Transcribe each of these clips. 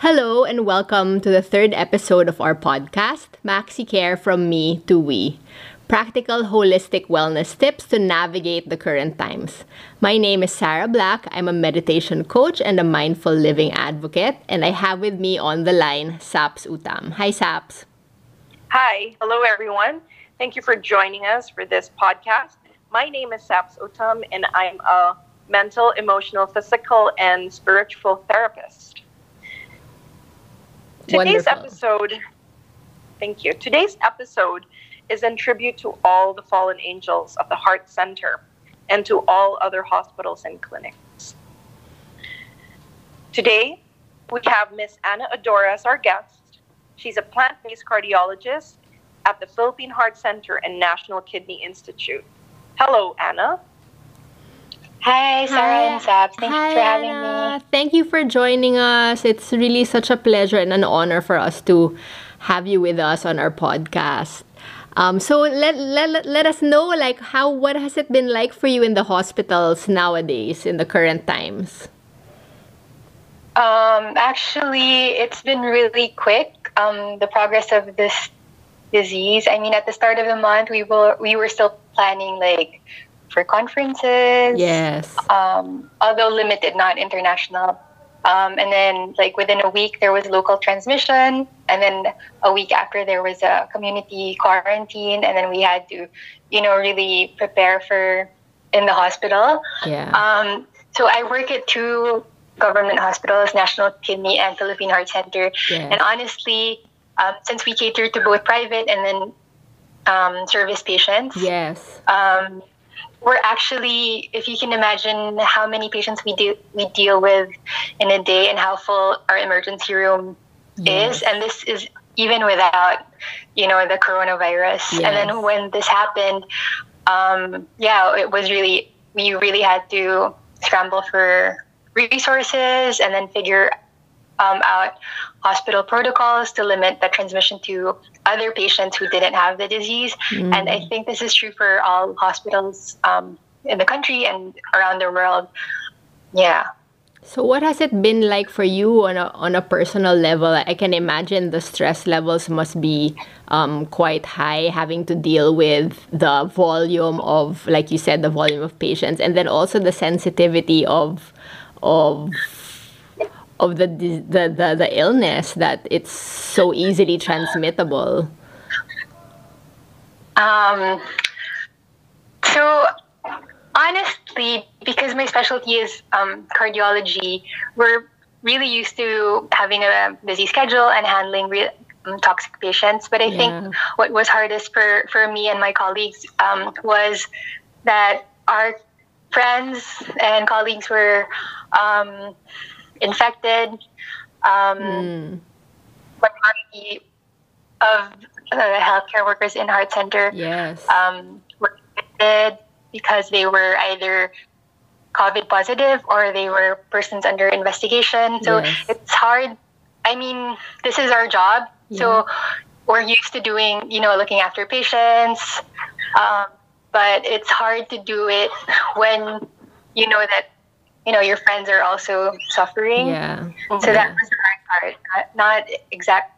Hello and welcome to the third episode of our podcast, Maxicare from Me to We. Practical holistic wellness tips to navigate the current times. My name is Sarah Black. I'm a meditation coach and a mindful living advocate, and I have with me on the line Saps Utam. Hi, Saps. Hi. Hello, everyone. Thank you for joining us for this podcast. My name is Saps Utam, and I'm a mental, emotional, physical, and spiritual therapist. Today's Wonderful. episode, thank you. Today's episode is in tribute to all the fallen angels of the Heart Center and to all other hospitals and clinics. Today, we have Miss Anna Adora as our guest. She's a plant based cardiologist at the Philippine Heart Center and National Kidney Institute. Hello, Anna. Hi, Sarah and Saps. Thank Hi, you for having Anna. me. Thank you for joining us. It's really such a pleasure and an honor for us to have you with us on our podcast. Um, so let, let, let us know like how what has it been like for you in the hospitals nowadays in the current times? Um, actually, it's been really quick. Um, the progress of this disease. I mean, at the start of the month, we were we were still planning like for conferences. Yes. Um, although limited, not international. Um, and then, like within a week, there was local transmission, and then a week after, there was a community quarantine, and then we had to, you know, really prepare for in the hospital. Yeah. Um, so I work at two government hospitals, National Kidney and Philippine Heart Center. Yeah. And honestly, um, since we cater to both private and then um, service patients, yes. We're actually, if you can imagine how many patients we do we deal with in a day and how full our emergency room Yes. is, and this is even without, you know, the coronavirus. And then when this happened, um, yeah, it was really we really had to scramble for resources and then figure um, out hospital protocols to limit the transmission to other patients who didn't have the disease. And I think this is true for all hospitals um, in the country and around the world. Yeah. So what has it been like for you on a on a personal level? I can imagine the stress levels must be um, quite high, having to deal with the volume of, like you said, the volume of patients, and then also the sensitivity of of of the the the, the illness that it's so easily transmittable. Um, so honestly, because my specialty is um, cardiology, we're really used to having a busy schedule and handling re- um, toxic patients. But I Yeah. think what was hardest for, for me and my colleagues um, was that our friends and colleagues were um, infected. Um, Mm, majority of the healthcare workers in Heart Center yes. um, were infected because they were either COVID positive or they were persons under investigation. So Yes. it's hard. I mean, this is our job. So we're used to doing, you know, looking after patients. Um, but it's hard to do it when you know that, you know, your friends are also suffering. yeah. So that was the hard part. Not, not exact,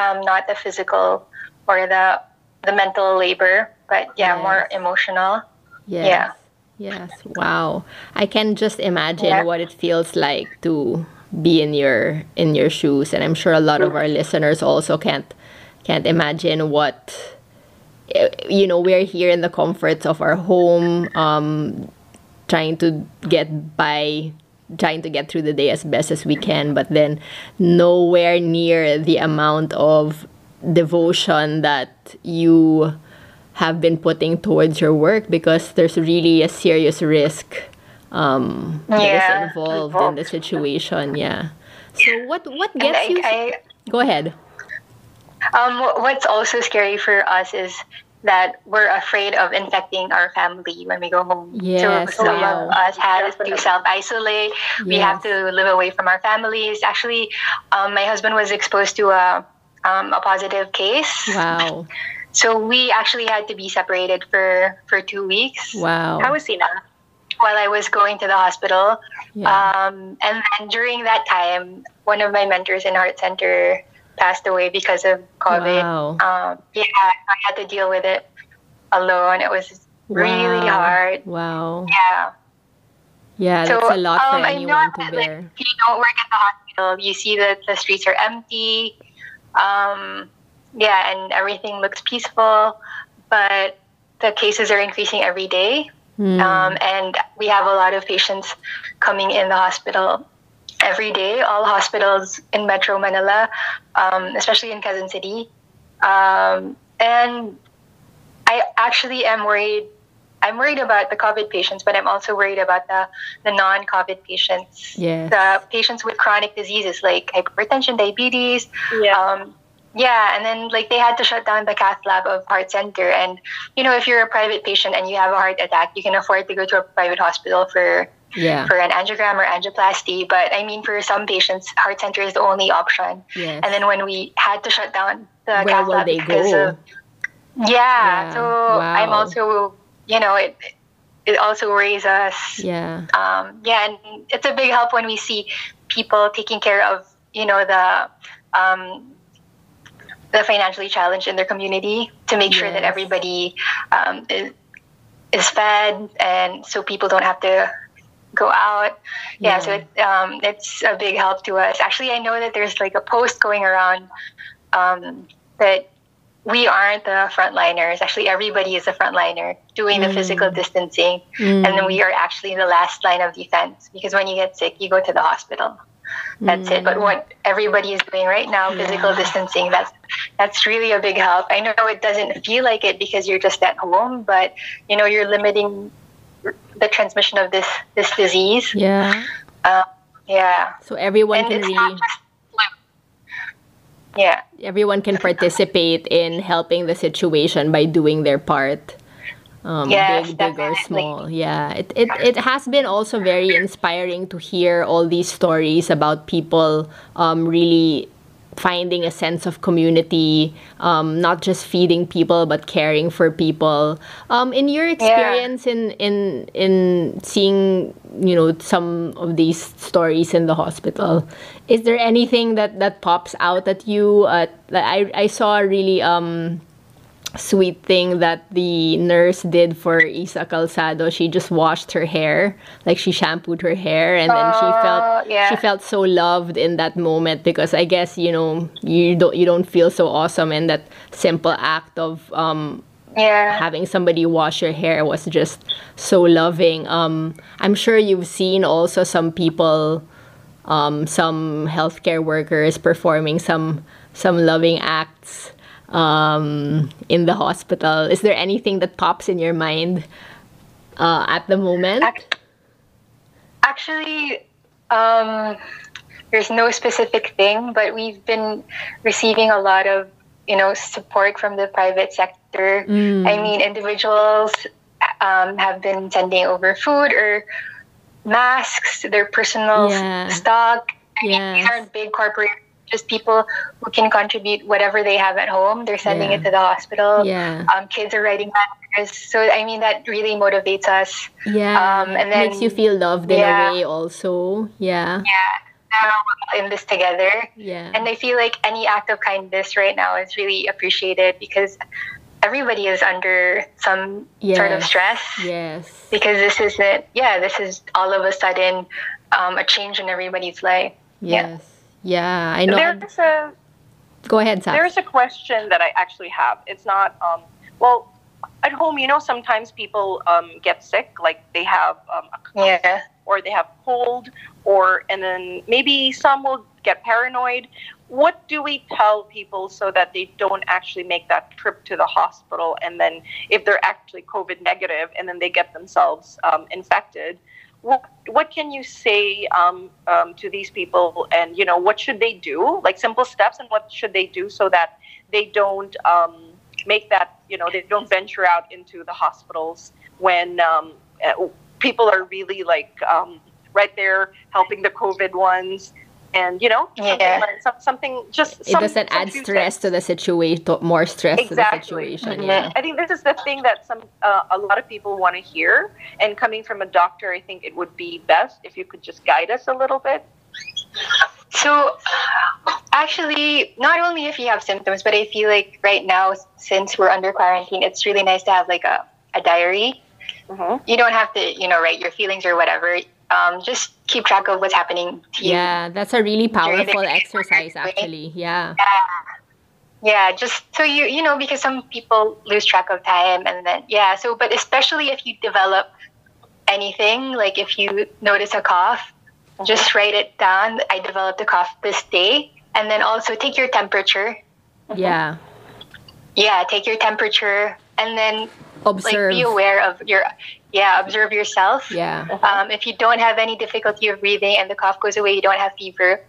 um, not the physical or the the mental labor, but yeah, Yes. more emotional. Yes. Yeah. Yes. Wow. I can just imagine Yeah. what it feels like to be in your in your shoes and I'm sure a lot of our listeners also can't can't imagine what eh, you know we're here in the comforts of our home um trying to get by trying to get through the day as best as we can but then nowhere near the amount of devotion that you have been putting towards your work because there's really a serious risk um, that is Yeah, involved in the situation. Yeah. So what what gets I, you? I, Go ahead. um, what's also scary for us is that we're afraid of infecting our family when we go home. Yes, so some wow. of us have to self isolate. We have to live away from our families. Actually, um, my husband was exposed to a um, a positive case. Wow. So we actually had to be separated for for two weeks. Wow. How is he now? while I was going to the hospital. Yeah. Um, and then during that time, one of my mentors in Heart Center passed away because of COVID. Wow. Um, yeah, I had to deal with it alone. It was really Wow. hard. Wow. Yeah. Yeah, So, that's a lot for um, anyone to that, bear. if you don't work at the hospital, you see that the streets are empty. Um, yeah, and everything looks peaceful, but the cases are increasing every day. Hmm. Um, and we have a lot of patients coming in the hospital every day. All hospitals in Metro Manila, um, especially in Quezon City. Um, and I actually am worried. I'm worried about the COVID patients, but I'm also worried about the, the non-COVID patients. Yes. The patients with chronic diseases like hypertension, diabetes, Yeah. um, yeah, and then like they had to shut down the cath lab of Heart Center. And you know, if you're a private patient and you have a heart attack, you can afford to go to a private hospital for yeah. for an angiogram or angioplasty. But I mean, for some patients, Heart Center is the only option. Yes. And then when we had to shut down the Where cath lab because go? of yeah, Yeah, so I'm also you know it it also worries us yeah. um, yeah, and it's a big help when we see people taking care of you know the um, the financially challenged in their community to make sure that everybody um, is, is fed, and so people don't have to go out. Yeah, so it, um, it's a big help to us. Actually, I know that there's like a post going around um, that we aren't the frontliners. Actually, everybody is a frontliner doing the Mm. physical distancing Mm. and then we are actually the last line of defense because when you get sick you go to the hospital that's it but what everybody is doing right now physical Yeah. distancing that's that's really a big help i know it doesn't feel like it because you're just at home but you know you're limiting the transmission of this this disease Yeah. yeah So everyone and can really yeah everyone can participate in helping the situation by doing their part. Um, Yes, big, big or small. Yeah, it, it, it has been also very inspiring to hear all these stories about people um, really finding a sense of community, um, not just feeding people but caring for people. Um, in your experience in in in seeing you know some of these stories in the hospital, is there anything that that pops out at you? Uh, I I saw a really um sweet thing that the nurse did for Iza Calzado. She just washed her hair, like she shampooed her hair, and then she felt yeah. she felt so loved in that moment because I guess you know you don't you don't feel so awesome, and that simple act of um, yeah having somebody wash your hair was just so loving. Um, I'm sure you've seen also some people, um, some healthcare workers performing some some loving acts um, in the hospital. Is there anything that pops in your mind uh, at the moment? Actually, um, there's no specific thing, but we've been receiving a lot of, you know, support from the private sector. Mm. I mean, individuals um, have been sending over food or masks, their personal Yeah. stock. I mean, these aren't big corporations, just people who can contribute whatever they have at home. They're sending Yeah. it to the hospital. Yeah. Um, kids are writing letters. So, I mean, that really motivates us. Yeah, um, and then, makes you feel loved in a way. Also, yeah, Yeah. now in this together. yeah, And I feel like any act of kindness right now is really appreciated because everybody is under some sort of stress yes, because this isn't, yeah, this is all of a sudden um, a change in everybody's life. Yes, yeah. I know. There's a Go ahead, Sam. there's a question that I actually have. It's not um well at home. You know, sometimes people um get sick, like they have um, a cough Yeah. or they have cold, or and then maybe some will get paranoid. What do we tell people so that they don't actually make that trip to the hospital? And then, if they're actually COVID negative, and then they get themselves um, infected, what what can you say um, um, to these people? And you know, what should they do? Like simple steps, and what should they do so that they don't um, make that you know they don't venture out into the hospitals when um, uh, people are really like um, right there helping the COVID ones, and you know something, Yeah. like- something just It some, doesn't add stress tips. to the situation, more stress to the Exactly. situation. Mhm. Yeah. I think this is the thing that some uh, a lot of people want to hear, and coming from a doctor, I think it would be best if you could just guide us a little bit. So, actually, not only if you have symptoms, but I feel like right now, since we're under quarantine, it's really nice to have like a, a diary. Mm-hmm. You don't have to, you know, write your feelings or whatever. Um, just keep track of what's happening to you. Yeah, that's a really powerful exercise, actually. Yeah. Yeah, just so you you know because some people lose track of time and then yeah, so but especially if you develop anything, like if you notice a cough, just write it down. I developed a cough this day and then also take your temperature. Yeah. Yeah, take your temperature and then Observe. like be aware of your yeah, observe yourself. Yeah. Um, if you don't have any difficulty of breathing and the cough goes away, you don't have fever,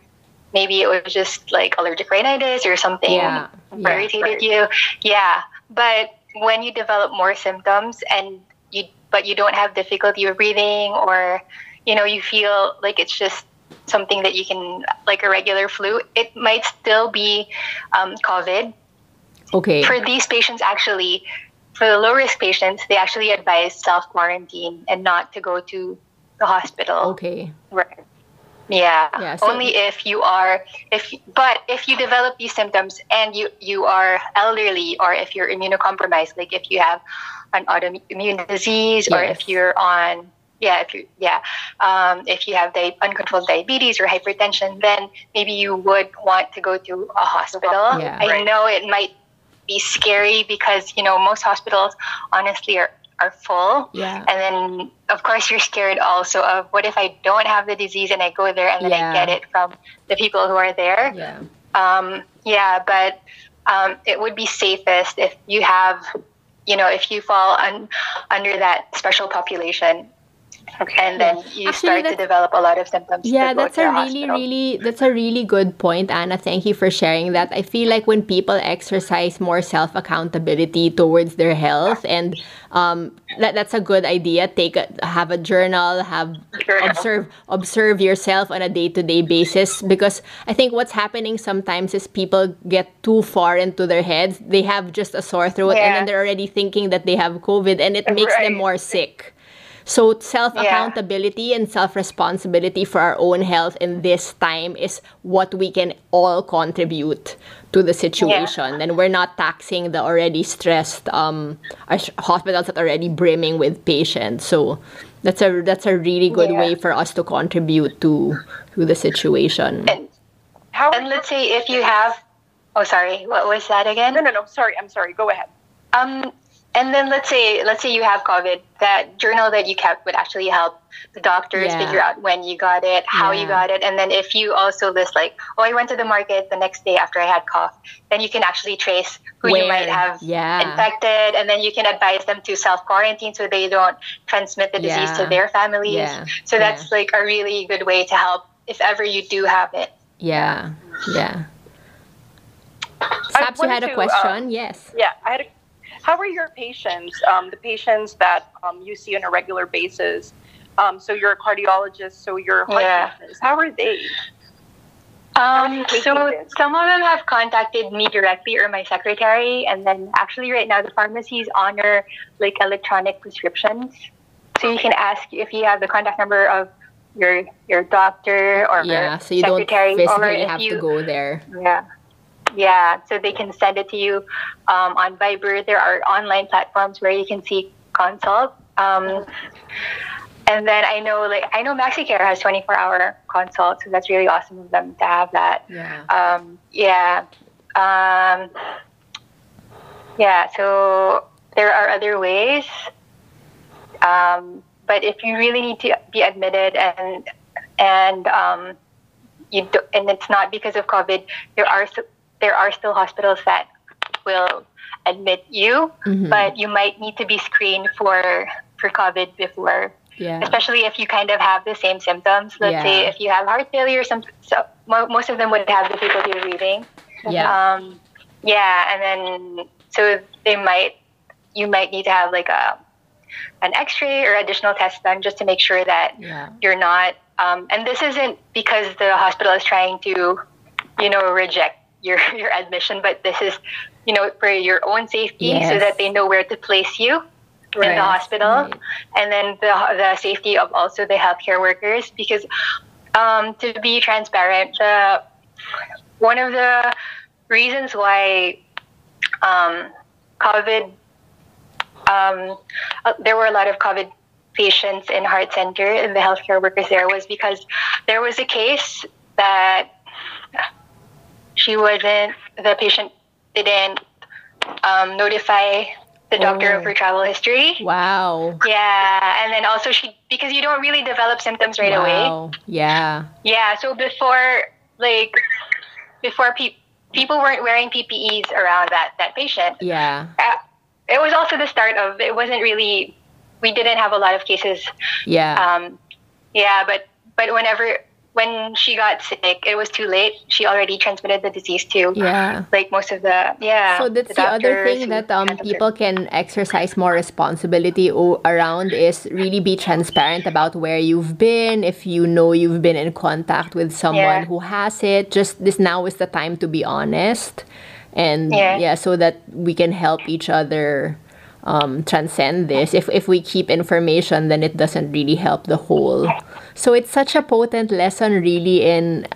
maybe it was just like allergic rhinitis or something Yeah. Yeah. irritated Right. you. Yeah. But when you develop more symptoms and you but you don't have difficulty of breathing or you know, you feel like it's just something that you can like a regular flu, it might still be um, COVID. Okay. For these patients actually for the low risk patients, they actually advise self quarantine and not to go to the hospital. Okay. Right. Yeah. Yeah, so- Only if you are if but if you develop these symptoms and you you are elderly or if you're immunocompromised, like if you have an autoimmune disease or if you're on yeah, if you yeah, um, if you have di- uncontrolled diabetes or hypertension, then maybe you would want to go to a hospital. Yeah. I Right. know it might be scary because you know most hospitals honestly are are full. Yeah. And then, of course, you're scared also of what if I don't have the disease and I go there and then Yeah. I get it from the people who are there. Yeah. Um, yeah, but um, it would be safest if you have, you know, if you fall un- under that special population and then you Actually, start to develop a lot of symptoms. to Yeah, that's a really, hospital. really, that's a really good point, Anna. Thank you for sharing that. I feel like when people exercise more self accountability towards their health, and um, that that's a good idea. Take a, have a journal, have Journal. observe observe yourself on a day to day basis. Because I think what's happening sometimes is people get too far into their heads. They have just a sore throat, and then they're already thinking that they have COVID, and it makes them more sick. So self Yeah. accountability and self responsibility for our own health in this time is what we can all contribute to the situation. And we're not taxing the already stressed um, our hospitals that are already brimming with patients. So that's a that's a really good Yeah. way for us to contribute to to the situation. And, How? and let's say if you have, oh, sorry, what was that again? no, no, no. Sorry, I'm sorry. Go ahead. Um, and then let's say let's say you have COVID. That journal that you kept would actually help the doctors Yeah. figure out when you got it, how you got it, and then if you also list like, oh, I went to the market the next day after I had cough, then you can actually trace who you might have Yeah. infected, and then you can advise them to self quarantine so they don't transmit the disease Yeah. to their families. Yeah. So that's like a really good way to help if ever you do have it. Yeah. Yeah. Saps, you had a question? um, yes. Yeah, I had. A, how are your patients? Um, the patients that um, you see on a regular basis. Um, so you're a cardiologist. So you're heart Yeah. patients. How are they? Um, so this? some of them have contacted me directly or my secretary, and then actually right now the pharmacies honor like electronic prescriptions. So you can ask if you have the contact number of your your doctor or Yeah. So you don't secretary, or physically if have you to go there. yeah. Yeah, so they can send it to you um, on Viber. There are online platforms where you can see consult. Um, and then I know, like, I know MaxiCare has 24-hour consult, so that's really awesome of them to have that. Yeah. Um, yeah. Um, yeah, so there are other ways. Um, but if you really need to be admitted and and um, you do, and it's not because of COVID, there are there are still hospitals that will admit you, Mhm. but you might need to be screened for for COVID before Yeah. especially if you kind of have the same symptoms. Let's say if you have heart failure, some so mo- most of them would have difficulty breathing. Yeah. Um, yeah, and then so they might you might need to have like a an X-ray or additional test done just to make sure that Yeah. you're not um, and this isn't because the hospital is trying to, you know, reject your your admission, but this is, you know, for your own safety, so that they know where to place you in the hospital, Right. and then the the safety of also the healthcare workers. Because um, to be transparent, the one of the reasons why um, COVID, um, uh, there were a lot of COVID patients in Heart Center and the healthcare workers there was because there was a case that she wasn't, the patient didn't um, notify the doctor Oh. of her travel history. Wow. Yeah, and then also she because you don't really develop symptoms right away. wow. Yeah. Yeah, so before like before pe- people weren't wearing PPEs around that that patient. Yeah. Uh, it was also the start of it wasn't really we didn't have a lot of cases. Yeah. Um, yeah, but but whenever when she got sick, it was too late. She already transmitted the disease to yeah. like most of the yeah. So that's the, other thing that um people can exercise more responsibility o- around is really be transparent about where you've been. If you know you've been in contact with someone Yeah. who has it, just this now is the time to be honest, and Yeah. yeah, so that we can help each other um, transcend this. If if we keep information, then it doesn't really help the whole. So it's such a potent lesson, really, in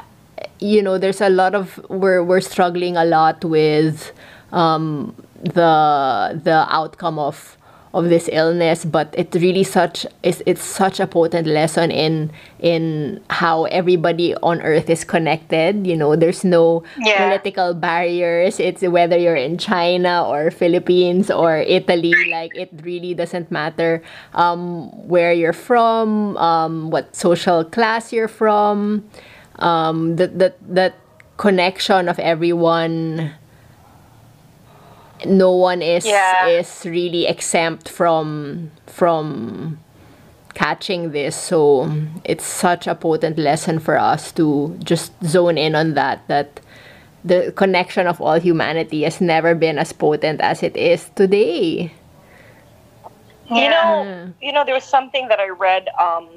you know there's a lot of we're we're struggling a lot with um the the outcome of of this illness but it's really such it's, it's such a potent lesson in in how everybody on earth is connected. You know there's no Yeah. political barriers. It's whether you're in china or philippines or italy like it really doesn't matter um where you're from um what social class you're from. Um that that that connection of everyone no one is Yeah. is really exempt from from catching this so it's such a potent lesson for us to just zone in on that that the connection of all humanity has never been as potent as it is today You know, you know, there was something that I read. Um,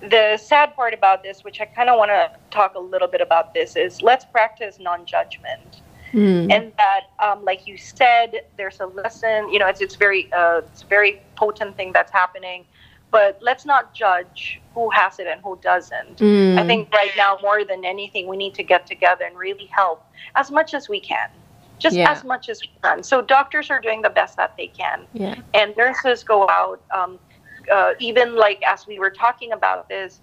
the sad part about this, which I kind of want to talk a little bit about this, is let's practice non-judgment, Mm. and that, um, like you said, there's a lesson. You know, it's it's very uh, it's a very potent thing that's happening, but let's not judge who has it and who doesn't. Mm. I think right now, more than anything, we need to get together and really help as much as we can, just Yeah. as much as we can. So doctors are doing the best that they can yeah and nurses go out um, uh, even like as we were talking about this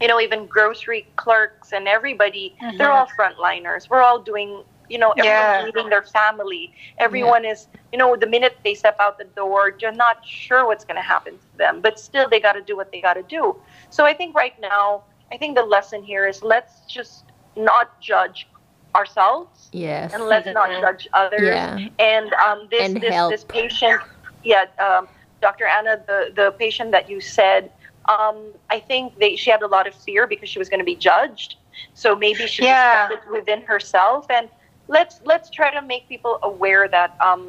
you know even grocery clerks and everybody they're Mhm. all frontliners we're all doing you know everyone's Yeah. leaving their family everyone is you know the minute they step out the door you're not sure what's going to happen to them but still they got to do what they got to do so i think right now i think the lesson here is let's just not judge ourselves yes and let's not judge others. Yeah. And um, this And this, help. this patient, yeah, um, Dr. Anna, the the patient that you said, um, I think they she had a lot of fear because she was going to be judged. So maybe she Yeah. just kept it within herself. And let's let's try to make people aware that um,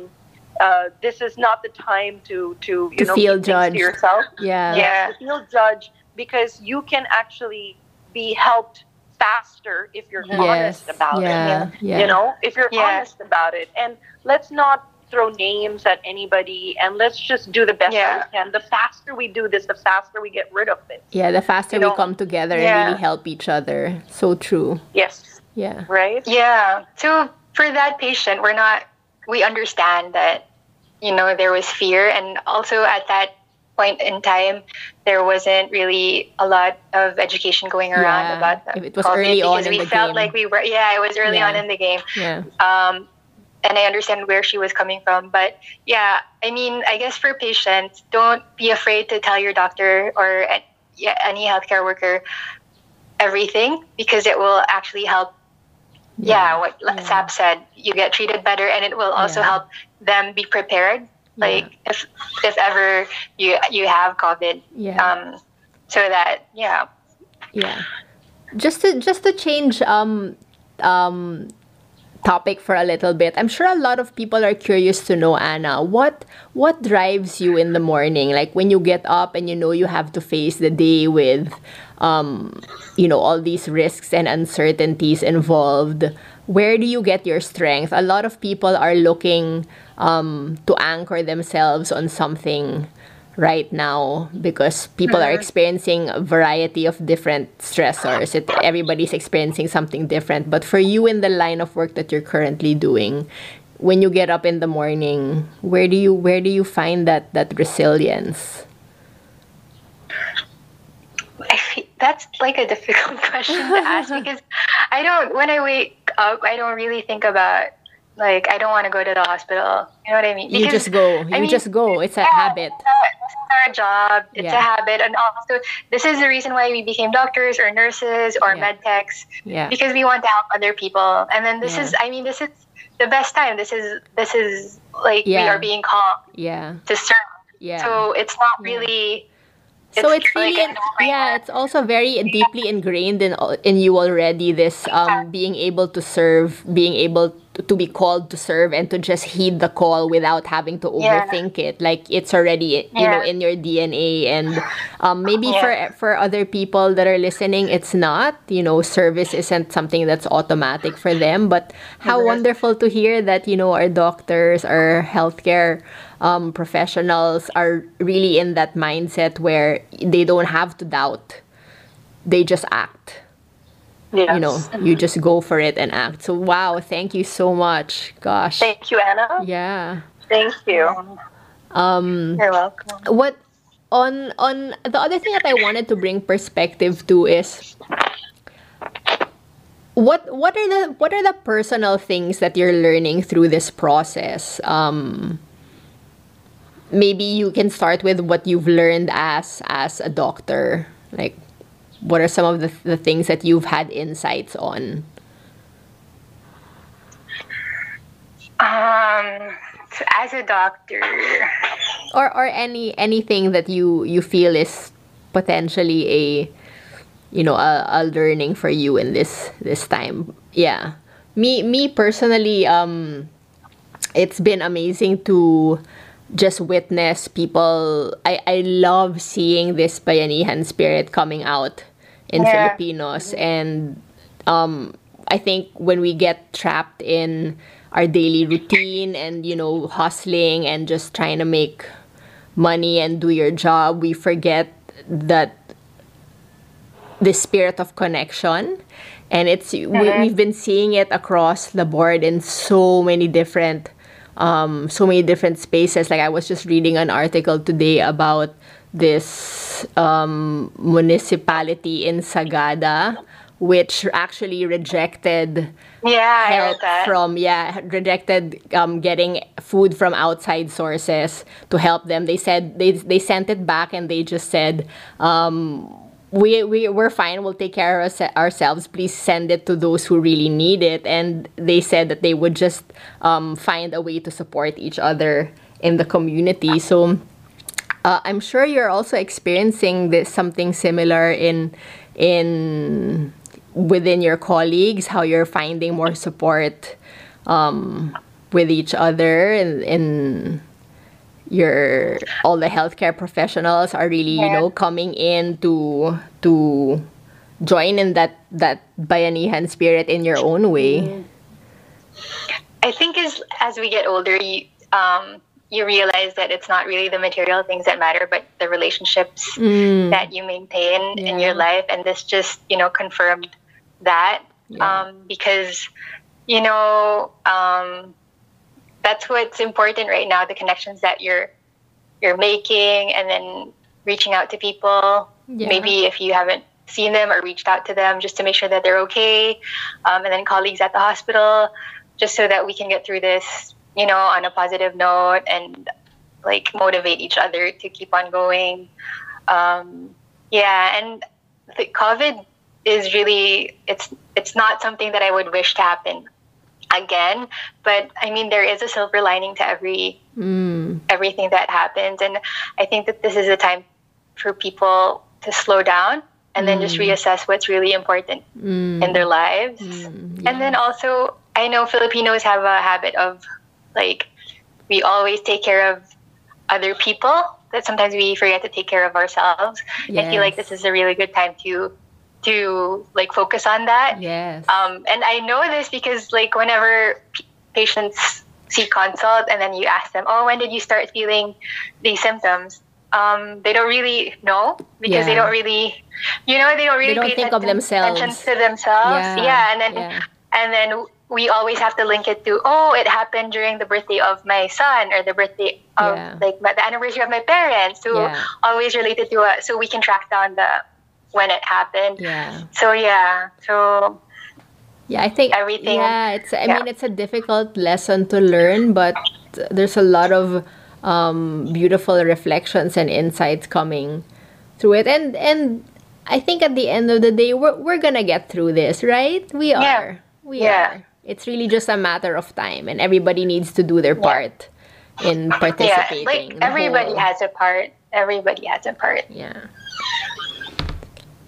uh, this is not the time to to you To know feel judged. yourself. yeah. Yeah. to feel judged because you can actually be helped faster if you're yes. honest about it yeah yeah. you know? If you're Yeah. honest about it. And let's not throw names at anybody and let's just do the best Yeah. we can. The faster we do this the faster we get rid of it. Yeah the faster You we know, come together and really help each other. So true. Yes yeah right Yeah. So for that patient, we're not, we understand that, you know, there was fear. And also at that point in time, there wasn't really a lot of education going around Yeah. about If it was COVID early on because in we the felt game. like we were, yeah, it was early Yeah. on in the game. yeah Um, and I understand where she was coming from. But yeah, I mean, I guess for patients, don't be afraid to tell your doctor or yeah, any healthcare worker everything because it will actually help yeah, what Yeah. Sap said, you get treated better, and it will also Yeah. help them be prepared. Like if if ever you you have COVID, yeah um, so that yeah, yeah just to just to change um um topic for a little bit. I'm sure a lot of people are curious to know, Anna, what what drives you in the morning? Like when you get up and you know you have to face the day with um, you know, all these risks and uncertainties involved. Where do you get your strength? A lot of people are looking um, to anchor themselves on something right now because people are mm-hmm. experiencing a variety of different stressors. It, everybody's experiencing something different. But for you in the line of work that you're currently doing, when you get up in the morning, where do you where do you find that that resilience? That's like a difficult question to ask because I don't when I wake up I don't really think about like I don't want to go to the hospital. You know what I mean? you just go. You I mean, just go. It's a yeah, habit. It's a- This is our job. It's Yeah. a habit, and also this is the reason why we became doctors or nurses or Yeah. med techs Yeah. because we want to help other people. And then this Yeah. is, I mean, this is the best time. This is this is like we are being called Yeah. to serve. Yeah. So it's not really. So it's really a yeah it's also very deeply ingrained in in you already this um being able to serve being able to, to be called to serve and to just heed the call without having to Yeah. overthink it like it's already you know in your dna and um maybe Yeah. for for other people that are listening it's not you know service isn't something that's automatic for them but how Mhm. wonderful to hear that you know our doctors our healthcare um, professionals are really in that mindset where they don't have to doubt they just act Yes. you know you just go for it and act so wow thank you so much gosh Thank you, Anna. yeah Thank you. um You're welcome. what on on the other thing that I wanted to bring perspective to is what what are the what are the personal things that you're learning through this process um maybe you can start with what you've learned as as a doctor. Like what are some of the, the things that you've had insights on? Um, so as a doctor, or or any anything that you you feel is potentially a you know a, a learning for you in this this time. Yeah. Me me personally um it's been amazing to just witness people. I i love seeing this bayanihan spirit coming out in Yeah. filipinos. And um i think when we get trapped in our daily routine and you know hustling and just trying to make money and do your job we forget that the spirit of connection. And it's we, we've been seeing it across the board in so many different um, so many different spaces like i was just reading an article today about this um, municipality in sagada which actually rejected yeah, help that. from yeah rejected um, getting food from outside sources to help them they said they they sent it back and they just said um, we, we we're fine. We'll take care of ourse- ourselves. Please send it to those who really need it. And they said that they would just um, find a way to support each other in the community. So uh, I'm sure you're also experiencing this something similar in in within your colleagues, how you're finding more support um, with each other and in your all the healthcare professionals are really you know coming in to to join in that that bayanihan spirit in your own way I think as as we get older, you um, you realize that it's not really the material things that matter, but the relationships Mm. that you maintain in your life, and this just you know confirmed that Yeah. um, because you know um, that's what's important right now the connections that you're you're making and then reaching out to people. Yeah. maybe if you haven't seen them or reached out to them just to make sure that they're okay um, and then colleagues at the hospital just so that we can get through this you know on a positive note and like motivate each other to keep on going. Um, yeah and the covid is really it's it's not something that i would wish to happen again but i mean there is a silver lining to every Mm. everything that happens and i think that this is a time for people to slow down and then just Mm. reassess what's really important Mm. in their lives Mm. and then also I know Filipinos have a habit of like we always take care of other people that sometimes we forget to take care of ourselves. I feel like this is a really good time to to like focus on that. Yes. Um, and I know this because like whenever p- patients see consult and then you ask them, oh, when did you start feeling these symptoms? Um, they don't really know because they don't really, you know, they don't really don't pay think of themselves. attention to themselves. Yeah, and then yeah. and then we always have to link it to oh it happened during the birthday of my son or the birthday of Yeah. like my, the anniversary of my parents so Yeah. always related to it so we can track down the when it happened yeah. so yeah so Yeah, I think Everything- Yeah, it's. I yeah. mean, it's a difficult lesson to learn, but there's a lot of um, beautiful reflections and insights coming through it, and and I think at the end of the day, we're we're gonna get through this, right? We are. Yeah. We Yeah. are. It's really just a matter of time, and everybody needs to do their part in participating. yeah like everybody whole- has a part everybody has a part Yeah.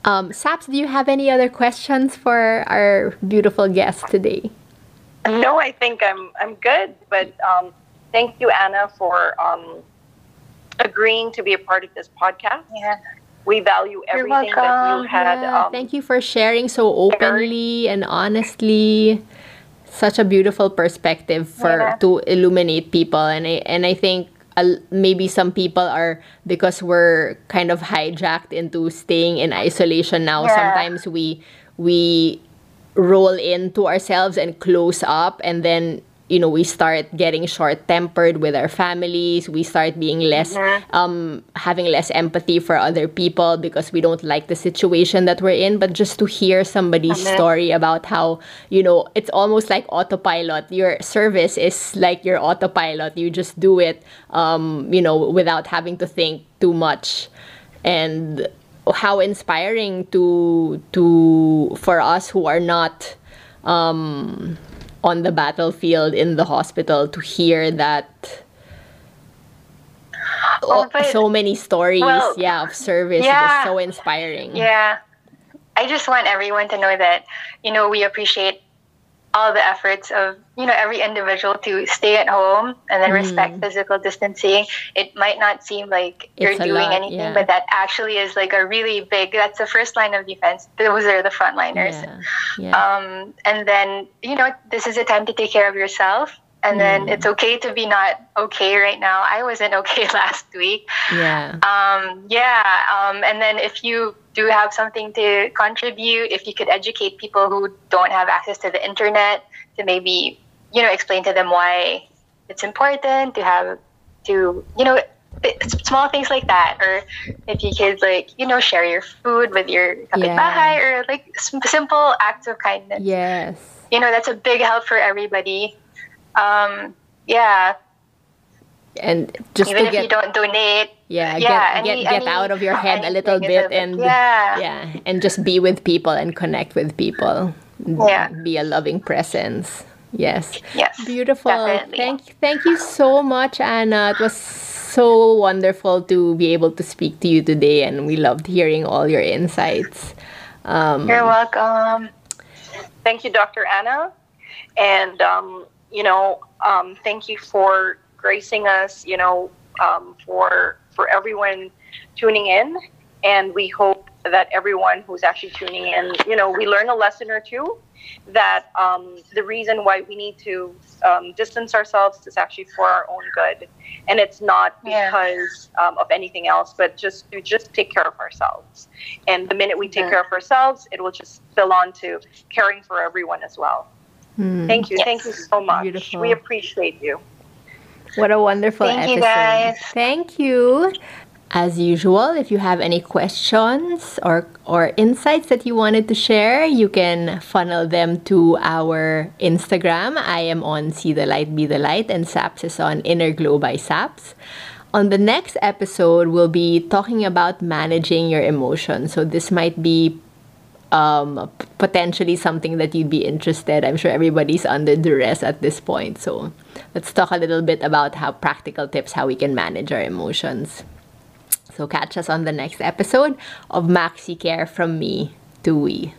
Um, Saps, do you have any other questions for our beautiful guest today? No, I think I'm I'm good. But um, thank you, Anna, for um, agreeing to be a part of this podcast. yeah We value everything that you had. Yeah, um, thank you for sharing so openly and honestly. Such a beautiful perspective for Yeah. to illuminate people, and I and I think uh, maybe some people are because we're kind of hijacked into staying in isolation now. Yeah. Sometimes we we roll into ourselves and close up, and then you know we start getting short tempered with our families. We start being less um, having less empathy for other people because we don't like the situation that we're in. But just to hear somebody's story about how, you know, it's almost like autopilot. Your service is like your autopilot. You just do it, um, you know, without having to think too much. And how inspiring to to for us who are not um, on the battlefield in the hospital to hear that Oh, but- so many stories well, yeah of service it yeah. is so inspiring Yeah. I just want everyone to know that, you know, we appreciate all the efforts of, you know, every individual to stay at home and then respect physical distancing. It might not seem like you're doing lot, anything, yeah. but that actually is like a really big, that's the first line of defense. Those are the frontliners. yeah, yeah. Um, and then, you know, this is a time to take care of yourself. And then it's okay to be not okay right now. I wasn't okay last week. yeah Um, yeah. Um, and then if you do have something to contribute, if you could educate people who don't have access to the internet to maybe, you know, explain to them why it's important to have to, you know, small things like that. Or if you could like, you know, share your food with your kapitbahay or like simple acts of kindness. yes You know, that's a big help for everybody. Um, yeah. and just Even to if you don't donate, yeah, yeah, get any- get, get any- out of your head a little bit and yeah. yeah and just be with people and connect with people Yeah. be a loving presence yes Yes, beautiful definitely. thank thank you so much anna it was so wonderful to be able to speak to you today and we loved hearing all your insights um, You're welcome. thank you, Dr. Anna. And, um, you know, um, thank you for gracing us, you know, um, for, for everyone tuning in. And we hope that everyone who's actually tuning in, you know, we learn a lesson or two that um, the reason why we need to um, distance ourselves is actually for our own good. And it's not Yeah. because um, of anything else, but just to just take care of ourselves. And the minute we take Mhm. care of ourselves, it will just spill on to caring for everyone as well. Hmm. Thank you. Yes. Thank you so much. Beautiful. We appreciate you. What a wonderful Thank you, guys. Thank you. As usual, if you have any questions or or insights that you wanted to share, you can funnel them to our Instagram. I am on See the Light Be the Light and Saps is on Inner Glow by Saps. On the next episode, we'll be talking about managing your emotions. So this might be um, potentially something that you'd be interested. I'm sure everybody's under duress at this point. So let's talk a little bit about how practical tips how we can manage our emotions. So catch us on the next episode of Maxicare from me to we.